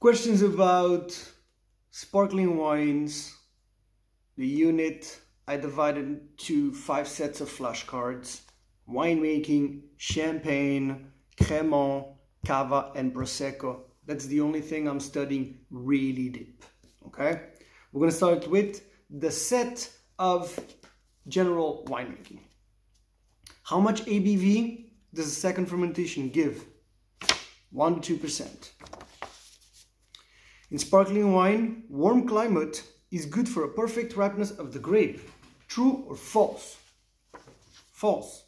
Questions about sparkling wines, the unit. I divided into five sets of flashcards. Winemaking, champagne, cremant, cava, and prosecco. That's the only thing I'm studying really deep. Okay? We're going to start with the set of general winemaking. How much ABV does the second fermentation give? 1 to 2%. In sparkling wine, warm climate is good for a perfect ripeness of the grape. True or false? False.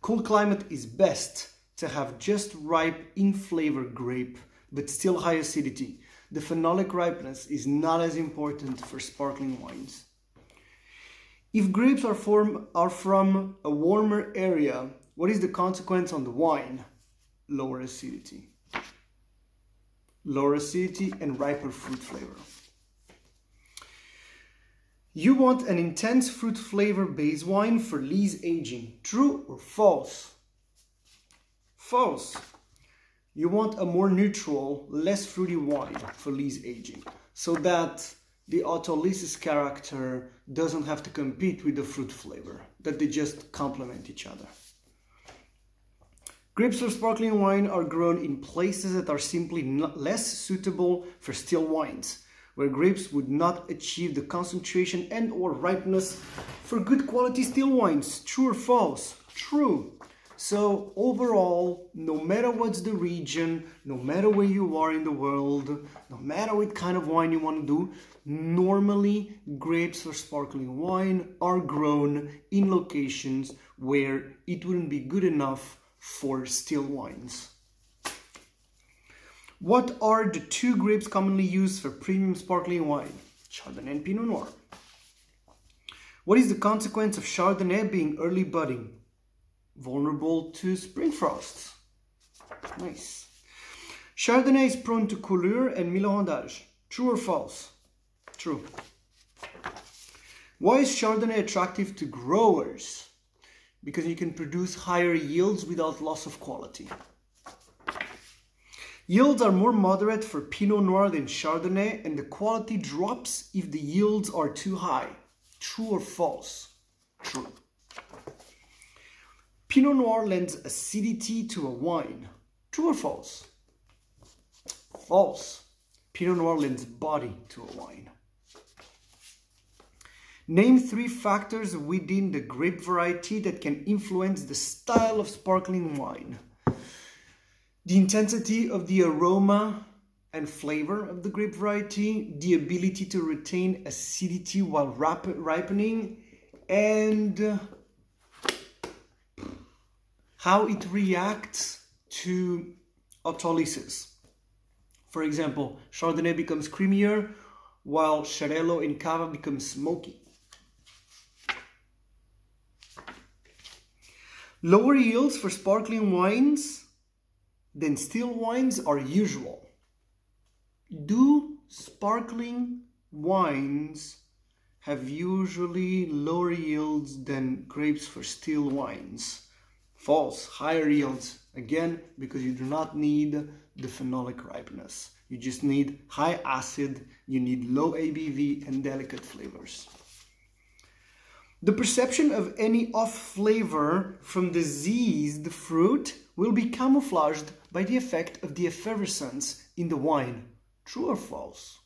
Cold climate is best to have just ripe in flavor grape, but still high acidity. The phenolic ripeness is not as important for sparkling wines. If grapes are, form, are from a warmer area, what is the consequence on the wine? Lower acidity. Lower acidity and riper fruit flavor. You want an intense fruit flavor base wine for lees aging. True or false? False. You want a more neutral, less fruity wine for lees aging so that the autolysis character doesn't have to compete with the fruit flavor, that they just complement each other. Grapes for sparkling wine are grown in places that are simply less suitable for still wines, where grapes would not achieve the concentration and or ripeness for good quality still wines. True or false? True. So overall, no matter what's the region, no matter where you are in the world, no matter what kind of wine you want to do, normally grapes for sparkling wine are grown in locations where it wouldn't be good enough for still wines. What are the two grapes commonly used for premium sparkling wine? Chardonnay and Pinot Noir. What is the consequence of Chardonnay being early budding? Vulnerable to spring frosts. Nice. Chardonnay is prone to coulure and millerandage. True or false? True. Why is Chardonnay attractive to growers? Because you can produce higher yields without loss of quality. Yields are more moderate for Pinot Noir than Chardonnay and the quality drops if the yields are too high. True or false? True. Pinot Noir lends acidity to a wine. True or false? False. Pinot Noir lends body to a wine. Name three factors within the grape variety that can influence the style of sparkling wine. The intensity of the aroma and flavor of the grape variety, the ability to retain acidity while ripening, and how it reacts to autolysis. For example, Chardonnay becomes creamier while Xarel·lo and Cava becomes smoky. Lower yields for sparkling wines than still wines are usual. Do sparkling wines have usually lower yields than grapes for still wines? False, higher yields. Again, because you do not need the phenolic ripeness. You just need high acid, you need low ABV and delicate flavors. The perception of any off flavor from diseased fruit will be camouflaged by the effect of the effervescence in the wine. True or false?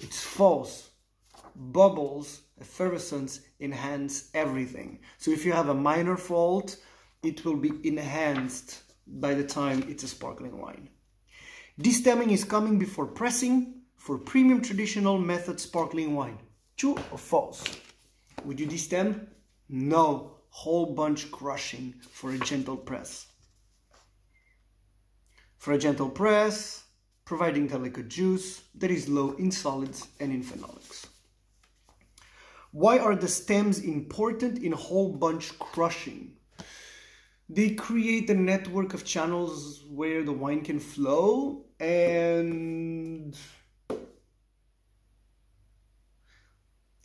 It's false. Bubbles, effervescence enhance everything. So if you have a minor fault, it will be enhanced by the time it's a sparkling wine. Destemming is coming before pressing for premium traditional method sparkling wine. True or false? Would you destem? No, whole bunch crushing for a gentle press. For a gentle press, providing delicate juice that is low in solids and in phenolics. Why are the stems important in whole bunch crushing? They create a network of channels where the wine can flow and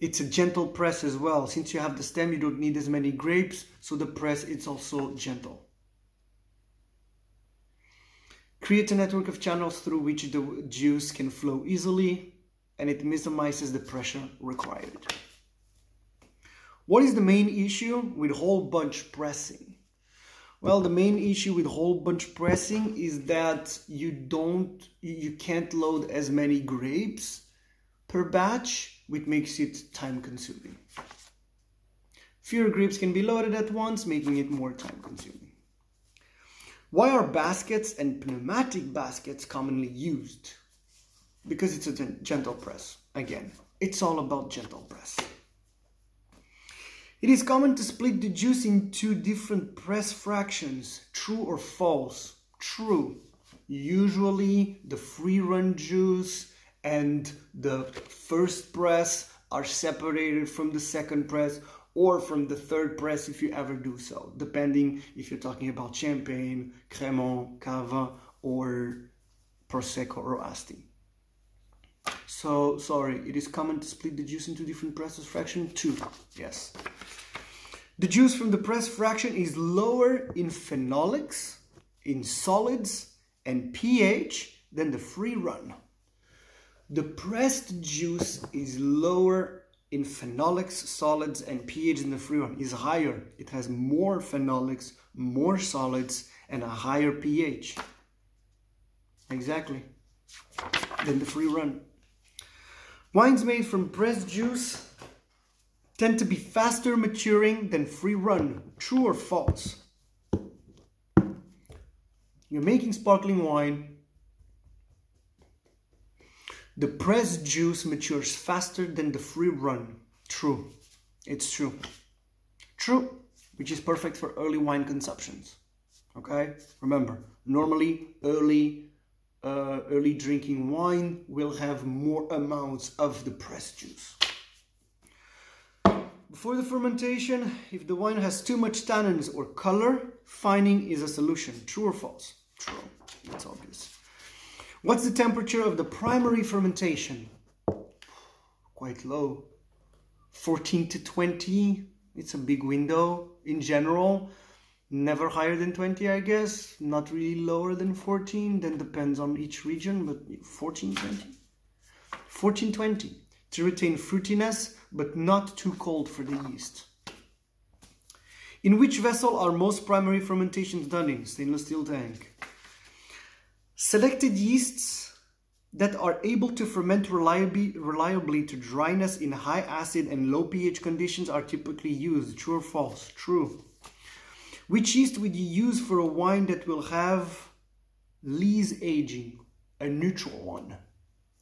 it's a gentle press as well. Since you have the stem, you don't need as many grapes, so the press it's also gentle. Create a network of channels through which the juice can flow easily, and it minimizes the pressure required. What is the main issue with whole bunch pressing? Well, the main issue with whole bunch pressing is that you don't, you can't load as many grapes per batch, which makes it time consuming. Fewer grapes can be loaded at once, making it more time consuming. Why are baskets and pneumatic baskets commonly used? Because it's a gentle press. Again, it's all about gentle press. It is common to split the juice in two different press fractions, true or false. True. Usually the free run juice and the first press are separated from the second press or from the third press if you ever do so, depending if you're talking about champagne, cremant, cava, or prosecco or asti. So, sorry, it is common to split the juice into different presses fraction? Two, yes. The juice from the press fraction is lower in phenolics, in solids, and pH than the free run. The pressed juice is lower in phenolics, solids, and pH than the free run is higher. It has more phenolics, more solids, and a higher pH. Exactly. Than the free run. Wines made from pressed juice tend to be faster maturing than free run. True or false? You're making sparkling wine the pressed juice matures faster than the free run. True. It's true. True, which is perfect for early wine consumptions. Okay? Remember, normally early uh, early drinking wine will have more amounts of the pressed juice. Before the fermentation, if the wine has too much tannins or color, fining is a solution. True or false? True. That's obvious. What's the temperature of the primary fermentation? Quite low. 14 to 20. It's a big window in general. Never higher than 20, I guess. Not really lower than 14. Then depends on each region, but 14, 20. 14, 20. To retain fruitiness, but not too cold for the yeast. In which vessel are most primary fermentations done in? Stainless steel tank. Selected yeasts that are able to ferment reliably, reliably to dryness in high acid and low pH conditions are typically used. True or false? True. Which yeast would you use for a wine that will have lees aging? A neutral one.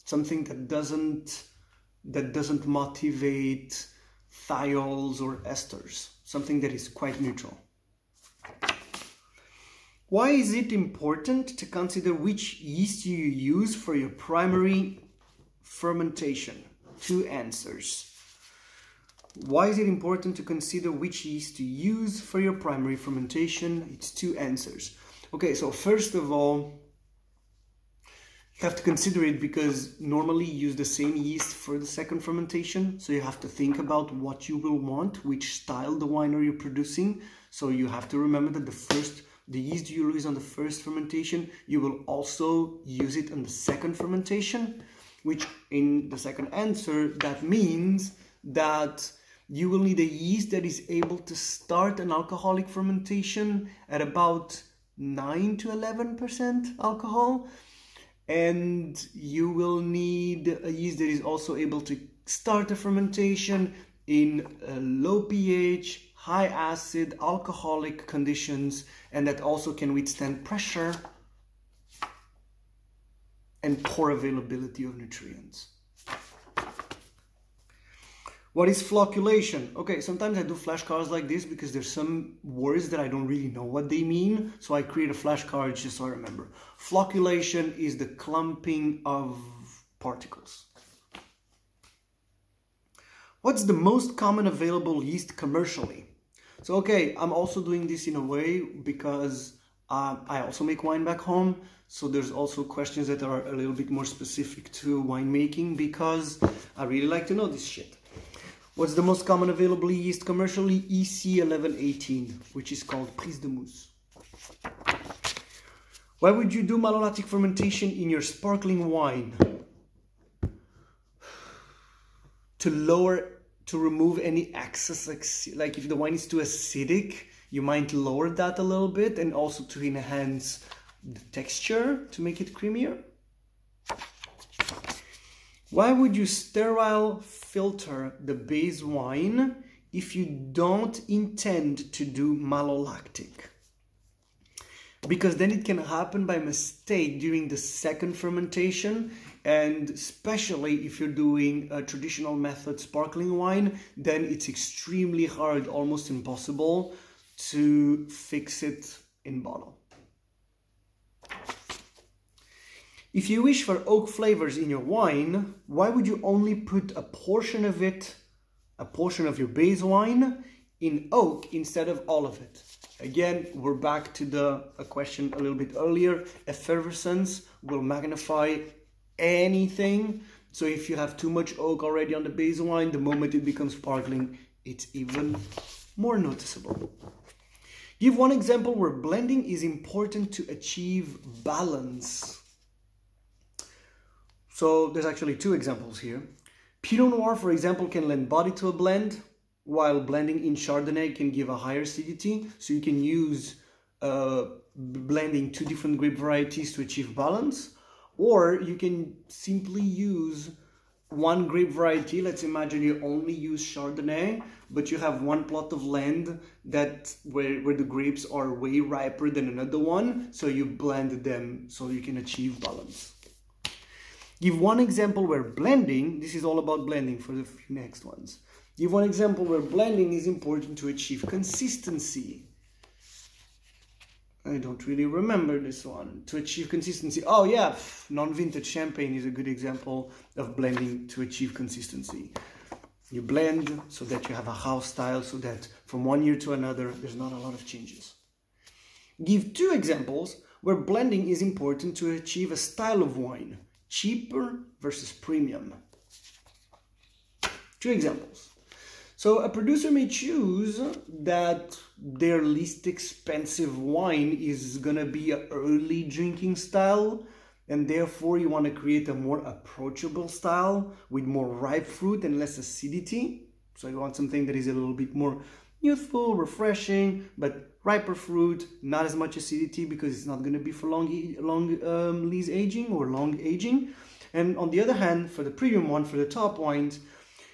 Something that doesn't that doesn't motivate thiols or esters. Something that is quite neutral. Why is it important to consider which yeast you use for your primary fermentation? Two answers. Why is it important to consider which yeast to use for your primary fermentation? It's two answers. Okay, so first of all, you have to consider it because normally you use the same yeast for the second fermentation. So you have to think about what you will want, which style the wine are you producing. So you have to remember that the first the yeast you use on the first fermentation, you will also use it on the second fermentation, which in the second answer, that means that you will need a yeast that is able to start an alcoholic fermentation at about 9 to 11% alcohol. And you will need a yeast that is also able to start a fermentation in a low pH, high acid, alcoholic conditions, and that also can withstand pressure and poor availability of nutrients. What is flocculation? Okay, sometimes I do flashcards like this because there's some words that I don't really know what they mean. So I create a flashcard just so I remember. Flocculation is the clumping of particles. What's the most common available yeast commercially? So, okay, I'm also doing this in a way because uh, I also make wine back home. So there's also questions that are a little bit more specific to winemaking because I really like to know this shit. What's the most common available yeast commercially? EC1118, which is called Prise de Mousse. Why would you do malolactic fermentation in your sparkling wine? To lower, to remove any excess, like if the wine is too acidic, you might lower that a little bit and also to enhance the texture to make it creamier. Why would you sterile filter the base wine if you don't intend to do malolactic? because then it can happen by mistake during the second fermentation and especially if you're doing a traditional method sparkling wine then it's extremely hard almost impossible to fix it in bottle if you wish for oak flavors in your wine why would you only put a portion of it a portion of your base wine in oak instead of all of it Again, we're back to the a question a little bit earlier. Effervescence will magnify anything. So if you have too much oak already on the base wine, the moment it becomes sparkling, it's even more noticeable. Give one example where blending is important to achieve balance. So there's actually two examples here. Pinot Noir, for example, can lend body to a blend, while blending in Chardonnay can give a higher acidity. So you can use uh, blending two different grape varieties to achieve balance. Or you can simply use one grape variety. Let's imagine you only use Chardonnay, but you have one plot of land that where, where the grapes are way riper than another one. So you blend them so you can achieve balance. Give one example where blending, this is all about blending for the next ones Give one example where blending is important to achieve consistency. I don't really remember this one. To achieve consistency. Oh yeah, non-vintage champagne is a good example of blending to achieve consistency. You blend so that you have a house style so that from one year to another there's not a lot of changes. Give two examples where blending is important to achieve a style of wine. Cheaper versus premium. Two examples. So a producer may choose that their least expensive wine is gonna be an early drinking style and therefore you want to create a more approachable style with more ripe fruit and less acidity. So you want something that is a little bit more youthful, refreshing, but riper fruit, not as much acidity because it's not to be for long, long um, lees aging or long aging. And on the other hand, for the premium one, for the top wines,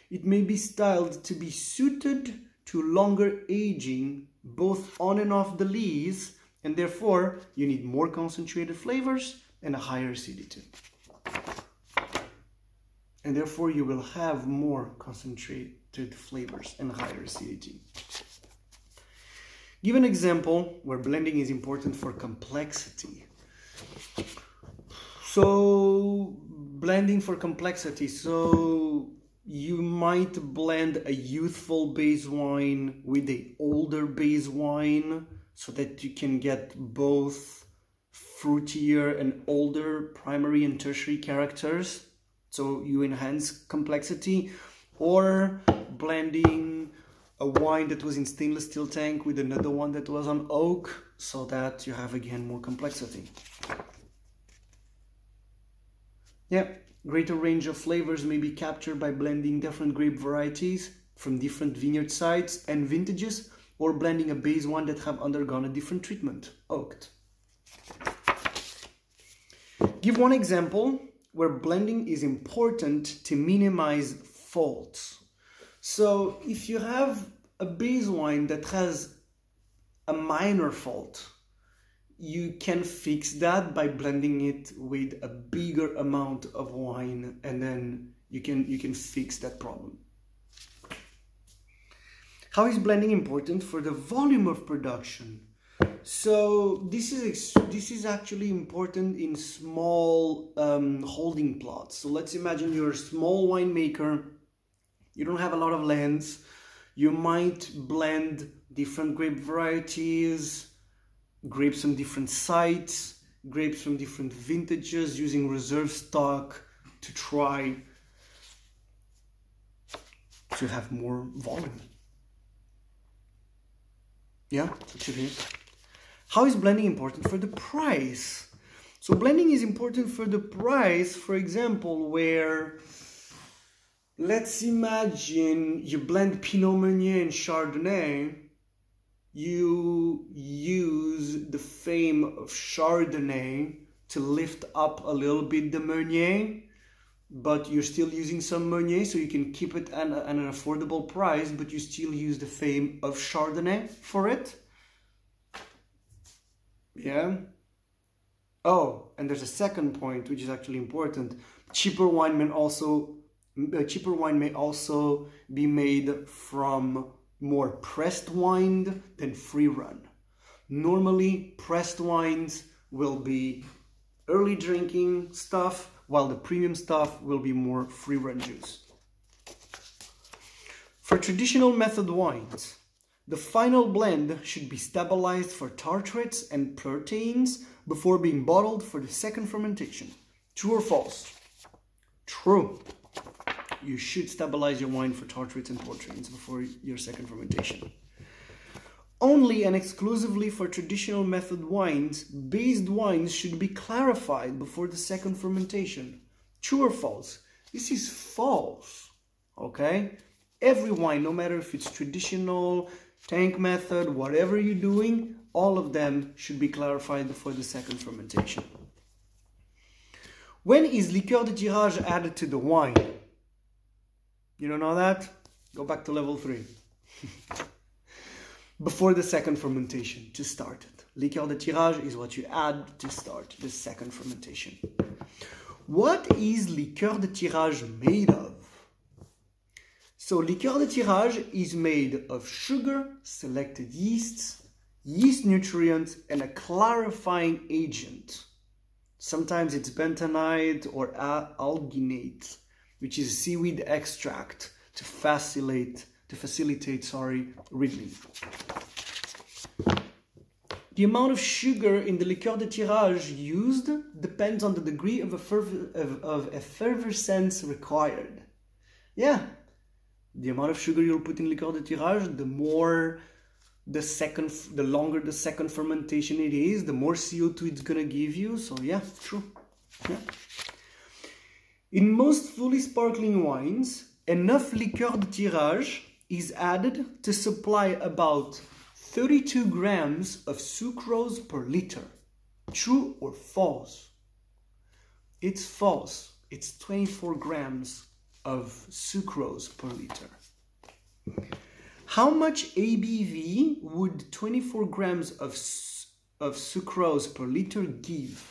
it may be styled to be suited to longer aging both on and off the lees and therefore you need more concentrated flavors and a higher acidity. And therefore you will have more concentrated flavors and higher acidity. Give an example where blending is important for complexity. So blending for complexity. So you might blend a youthful base wine with a older base wine so that you can get both fruitier and older primary and tertiary characters so you enhance complexity or blending a wine that was in stainless steel tank with another one that was on oak so that you have again more complexity. Yeah Greater range of flavors may be captured by blending different grape varieties from different vineyard sites and vintages or blending a base one that have undergone a different treatment, oaked. Give one example where blending is important to minimize faults. So if you have a base wine that has a minor fault, you can fix that by blending it with a bigger amount of wine and then you can you can fix that problem. How is blending important for the volume of production? So this is this is actually important in small um, holding plots. So let's imagine you're a small winemaker. You don't have a lot of lands. You might blend different grape varieties grapes from different sites, grapes from different vintages using reserve stock to try to have more volume. Yeah, How is blending important for the price? So blending is important for the price, for example, where let's imagine you blend Pinot Meunier and Chardonnay, you use the fame of Chardonnay to lift up a little bit the Meunier, but you're still using some Meunier, so you can keep it at, at an affordable price, but you still use the fame of Chardonnay for it. Yeah. Oh, and there's a second point which is actually important. Cheaper wine may also uh, cheaper wine may also be made from more pressed wine than free run. Normally, pressed wines will be early drinking stuff, while the premium stuff will be more free run juice. For traditional method wines, the final blend should be stabilized for tartrates and proteins before being bottled for the second fermentation. True or false? True. You should stabilize your wine for tartrates and proteins before your second fermentation. Only and exclusively for traditional method wines, based wines should be clarified before the second fermentation. True or false? This is false. Okay? Every wine, no matter if it's traditional, tank method, whatever you're doing, all of them should be clarified before the second fermentation. When is liqueur de tirage added to the wine? You don't know that? Go back to level 3. before the second fermentation to start it. Liqueur de tirage is what you add to start the second fermentation. What is liqueur de tirage made of? So liqueur de tirage is made of sugar, selected yeasts, yeast nutrients, and a clarifying agent. Sometimes it's bentonite or alginate, which is seaweed extract to facilitate to facilitate sorry riddling. The amount of sugar in the liqueur de tirage used depends on the degree of, of, of effervescence required. Yeah, the amount of sugar you'll put in liqueur de tirage, the more the second, the longer the second fermentation it is, the more CO2 it's gonna give you. So yeah, true. Yeah. In most fully sparkling wines, enough liqueur de tirage is added to supply about 32 grams of sucrose per liter. True or false? It's false. It's 24 grams of sucrose per liter. How much ABV would 24 grams of, of sucrose per liter give?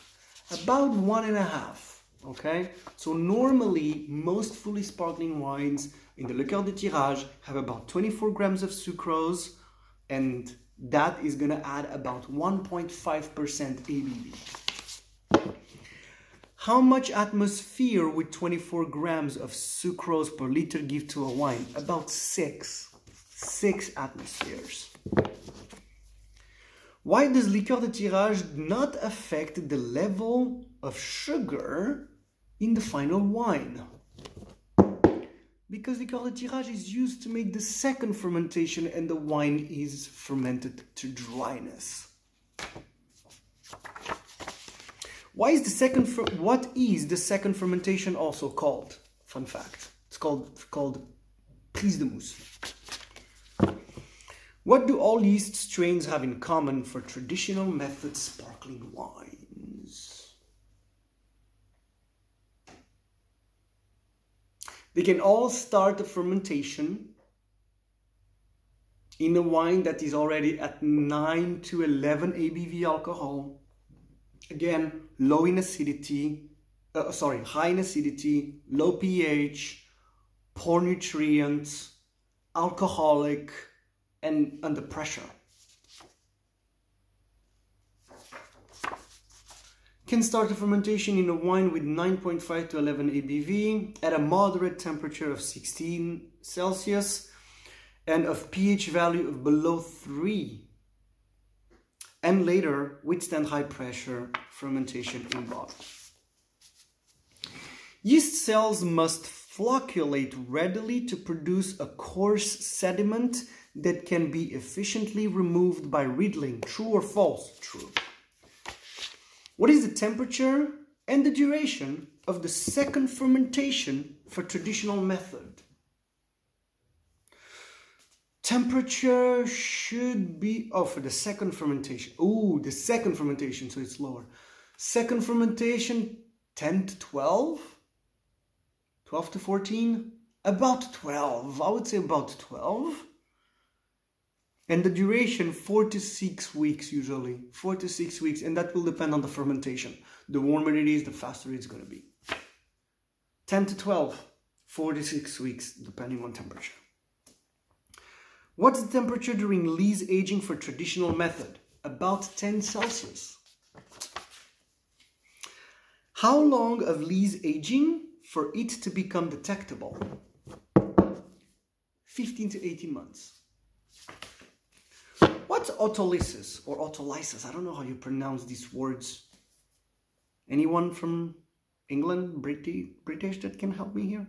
About one and a half, okay? So normally, most fully sparkling wines in the liqueur de tirage have about 24 grams of sucrose and that is gonna add about 1.5% ABV. How much atmosphere would 24 grams of sucrose per liter give to a wine? About six, six atmospheres. Why does liqueur de tirage not affect the level of sugar in the final wine? Because liqueur de tirage is used to make the second fermentation and the wine is fermented to dryness. Why is the second what is the second fermentation also called? Fun fact. It's called called prise de mousse. What do all yeast strains have in common for traditional method sparkling wines? They can all start the fermentation in a wine that is already at 9 to 11 ABV alcohol Again, low in acidity, uh, sorry, high in acidity, low pH, poor nutrients, alcoholic, and under pressure. Can start a fermentation in a wine with 9.5 to 11 ABV at a moderate temperature of 16 Celsius and of pH value of below 3 and later withstand high pressure fermentation in bottle. Yeast cells must flocculate readily to produce a coarse sediment that can be efficiently removed by riddling. True or false? True. What is the temperature and the duration of the second fermentation for traditional method? Temperature should be, oh, for the second fermentation. Oh, the second fermentation, so it's lower. Second fermentation, 10 to 12? 12 to 14? About 12. I would say about 12. And the duration, 4 to 6 weeks usually. 4 to 6 weeks, and that will depend on the fermentation. The warmer it is, the faster it's going to be. 10 to 12, 4 to 6 weeks, depending on temperature. What's the temperature during lees aging for traditional method? About 10 Celsius. How long of lees aging for it to become detectable? 15 to 18 months. What's autolysis or autolysis? I don't know how you pronounce these words. Anyone from England, British, British that can help me here?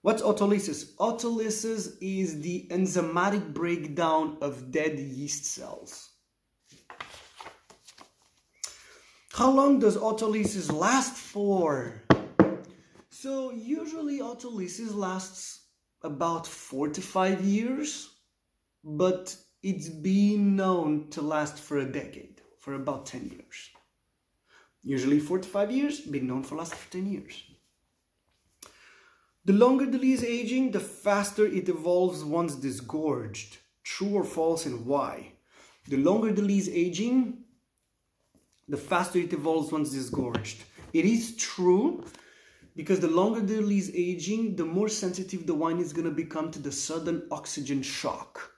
What's autolysis? Autolysis is the enzymatic breakdown of dead yeast cells. How long does autolysis last for? So usually autolysis lasts about four to five years, but it's been known to last for a decade, for about 10 years. Usually four to five years, been known for last for 10 years. The longer the lees aging, the faster it evolves once disgorged. True or false and why? The longer the lees aging, the faster it evolves once disgorged. It is true because the longer the lees aging, the more sensitive the wine is going to become to the sudden oxygen shock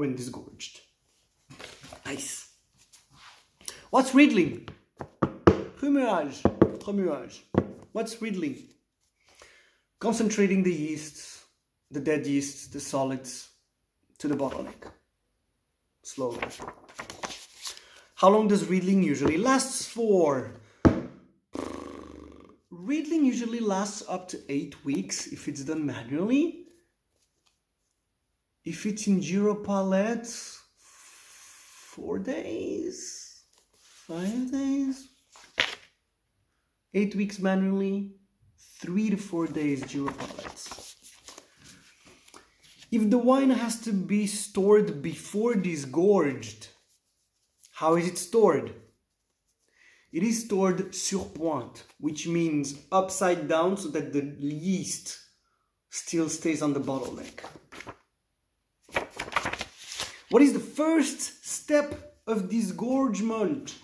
when disgorged. Nice. What's riddling? Remuage. Remuage. What's riddling? Concentrating the yeasts, the dead yeasts, the solids to the bottleneck. Slowly. How long does riddling usually last for? Riddling usually lasts up to 8 weeks if it's done manually. If it's in Gyropalette, 4 days, 5 days, eight weeks manually, three to four days Gyropalettes. If the wine has to be stored before disgorged, how is it stored? It is stored sur pointe, which means upside down so that the yeast still stays on the bottleneck. What is the first step of disgorgement?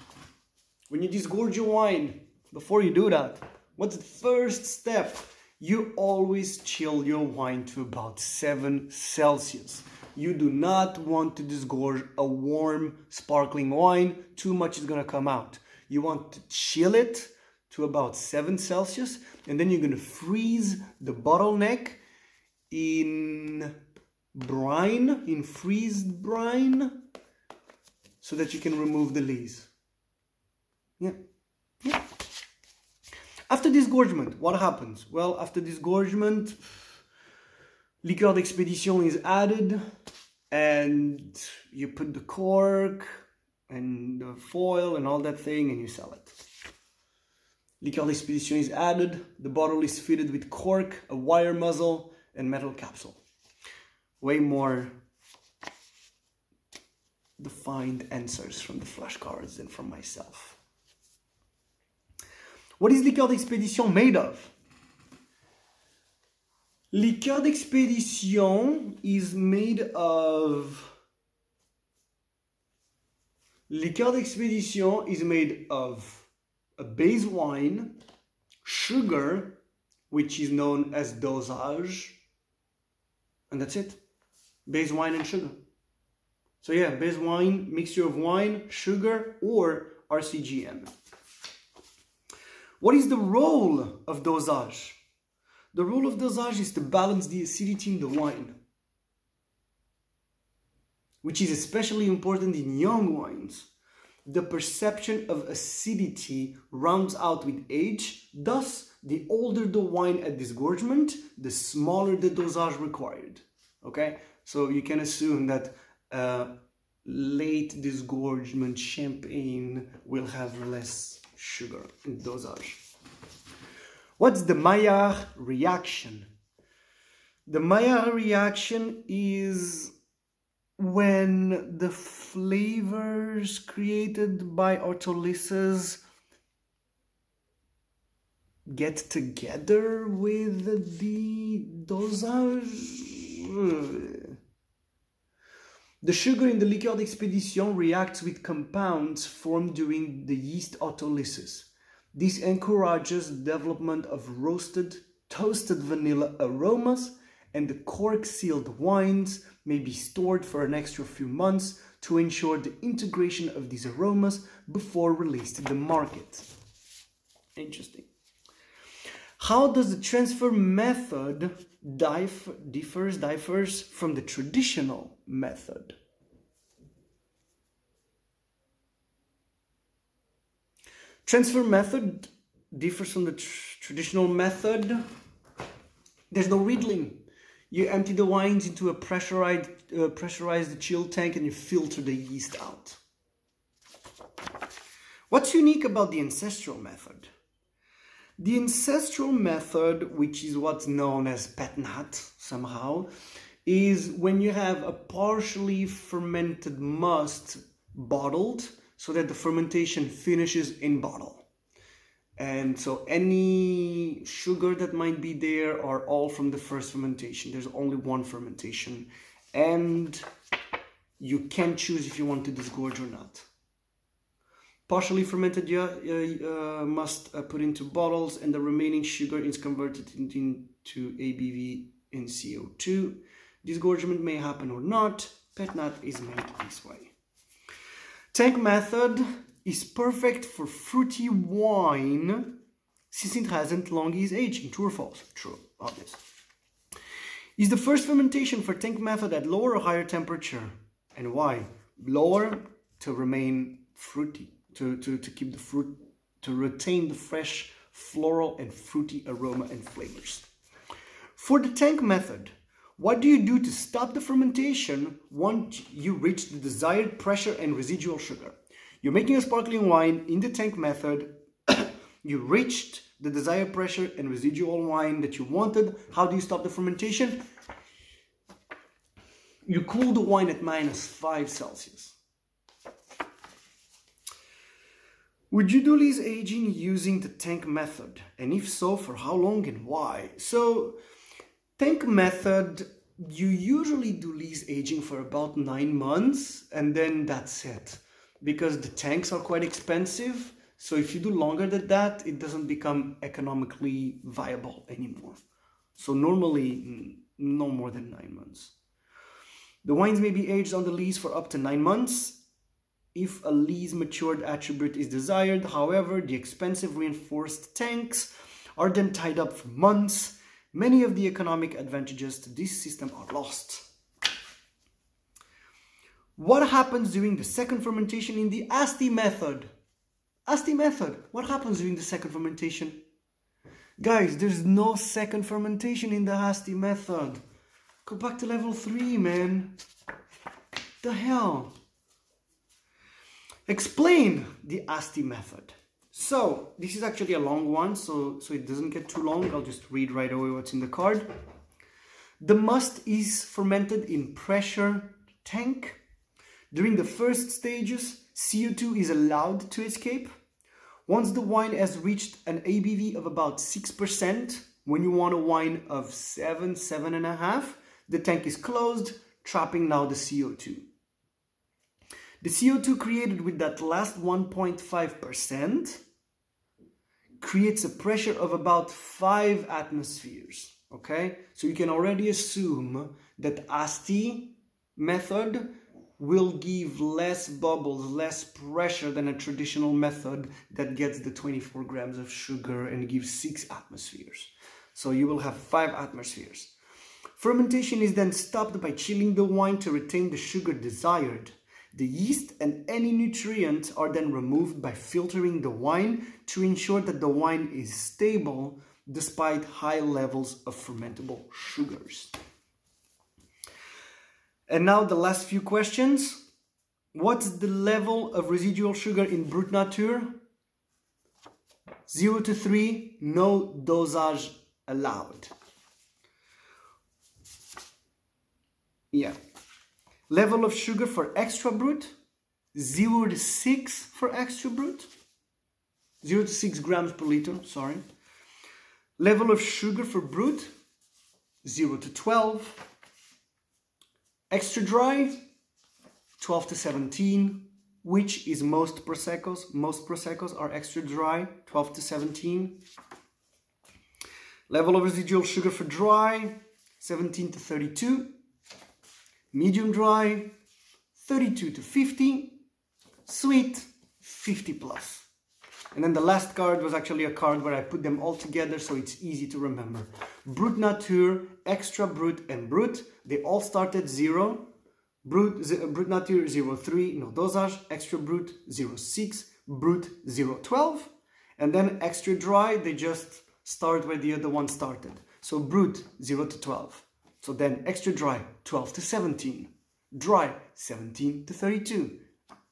When you disgorge your wine, before you do that, what's the first step? You always chill your wine to about 7 Celsius. You do not want to disgorge a warm sparkling wine. Too much is going to come out. You want to chill it to about 7 Celsius and then you're going to freeze the bottleneck in brine, in freezed brine, so that you can remove the lees. Yeah. Yeah. After disgorgement, what happens? Well, after disgorgement, liqueur d'expédition is added and you put the cork and the foil and all that thing and you sell it. Liqueur d'expédition is added, the bottle is fitted with cork, a wire muzzle and metal capsule. Way more defined answers from the flashcards than from myself. What is liqueur d'expédition made of? Liqueur d'expédition is made of Liqueur d'expédition is made of a base wine, sugar, which is known as dosage, and that's it. Base wine and sugar. So yeah, base wine, mixture of wine, sugar, or RCGM. What is the role of dosage? The role of dosage is to balance the acidity in the wine, which is especially important in young wines. The perception of acidity rounds out with age, thus, the older the wine at disgorgement, the smaller the dosage required. Okay, so you can assume that uh, late disgorgement champagne will have less sugar in dosage. What's the Maillard reaction? The Maillard reaction is when the flavors created by autolysis get together with the dosage. The sugar in the liqueur d'expédition reacts with compounds formed during the yeast autolysis. This encourages the development of roasted, toasted vanilla aromas and the cork-sealed wines may be stored for an extra few months to ensure the integration of these aromas before release to the market. Interesting. How does the transfer method dif differs, differs from the traditional method? Transfer method differs from the tr traditional method. There's no riddling. You empty the wines into a pressurized, uh, pressurized chill tank and you filter the yeast out. What's unique about the ancestral method? The ancestral method, which is what's known as pet nat somehow, is when you have a partially fermented must bottled so that the fermentation finishes in bottle. And so any sugar that might be there are all from the first fermentation. There's only one fermentation. And you can choose if you want to disgorge or not. Partially fermented yeah, uh, must uh, put into bottles and the remaining sugar is converted into ABV and CO2. Disgorgement may happen or not. Pet nat is made this way. Tank method is perfect for fruity wine since it hasn't long is aging. True or false? True, obvious. Is the first fermentation for tank method at lower or higher temperature? And why? Lower to remain fruity to, to, to keep the fruit, to retain the fresh floral and fruity aroma and flavors. For the tank method, what do you do to stop the fermentation once you reach the desired pressure and residual sugar? You're making a sparkling wine in the tank method. you reached the desired pressure and residual wine that you wanted. How do you stop the fermentation? You cool the wine at minus 5 Celsius. Would you do lees aging using the tank method? And if so, for how long and why? So, tank method, you usually do lees aging for about nine months and then that's it. Because the tanks are quite expensive. So if you do longer than that, it doesn't become economically viable anymore. So normally, no more than nine months. The wines may be aged on the lees for up to nine months if a lees matured attribute is desired. However, the expensive reinforced tanks are then tied up for months. Many of the economic advantages to this system are lost. What happens during the second fermentation in the ASTI method? ASTI method, what happens during the second fermentation? Guys, there's no second fermentation in the ASTI method. Go back to level 3, man. The hell? Explain the ASTI method. So this is actually a long one, so, so it doesn't get too long. I'll just read right away what's in the card. The must is fermented in pressure tank. During the first stages, CO2 is allowed to escape. Once the wine has reached an ABV of about 6%, when you want a wine of 7, 7.5, the tank is closed, trapping now the CO2. The CO2 created with that last 1.5% creates a pressure of about 5 atmospheres. Okay, so you can already assume that ASTI method will give less bubbles, less pressure than a traditional method that gets the 24 grams of sugar and gives 6 atmospheres. So you will have 5 atmospheres. Fermentation is then stopped by chilling the wine to retain the sugar desired. The yeast and any nutrients are then removed by filtering the wine to ensure that the wine is stable despite high levels of fermentable sugars. And now the last few questions. what's the level of residual sugar in Brut Nature? 0 to 3, no dosage allowed. Yeah. Level of sugar for extra brut, 0 to 6 for extra brut. 0 to 6 grams per liter, sorry. Level of sugar for brut, 0 to 12. Extra dry, 12 to 17. Which is most Proseccos? Most Proseccos are extra dry, 12 to 17. Level of residual sugar for dry, 17 to 32. Medium dry, 32 to 50. Sweet, 50 plus. And then the last card was actually a card where I put them all together so it's easy to remember. Brut Nature, Extra Brut, and Brut, they all start at zero. Brut, uh, Brut Nature 03, no dosage. Extra Brut 06, Brut 012. And then Extra Dry, they just start where the other one started. So Brut 0 to 12. So then Extra Dry 12 to 17. Dry 17 to 32.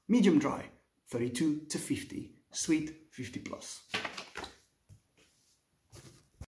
Medium Dry 32 to 50. Sweet 50 plus.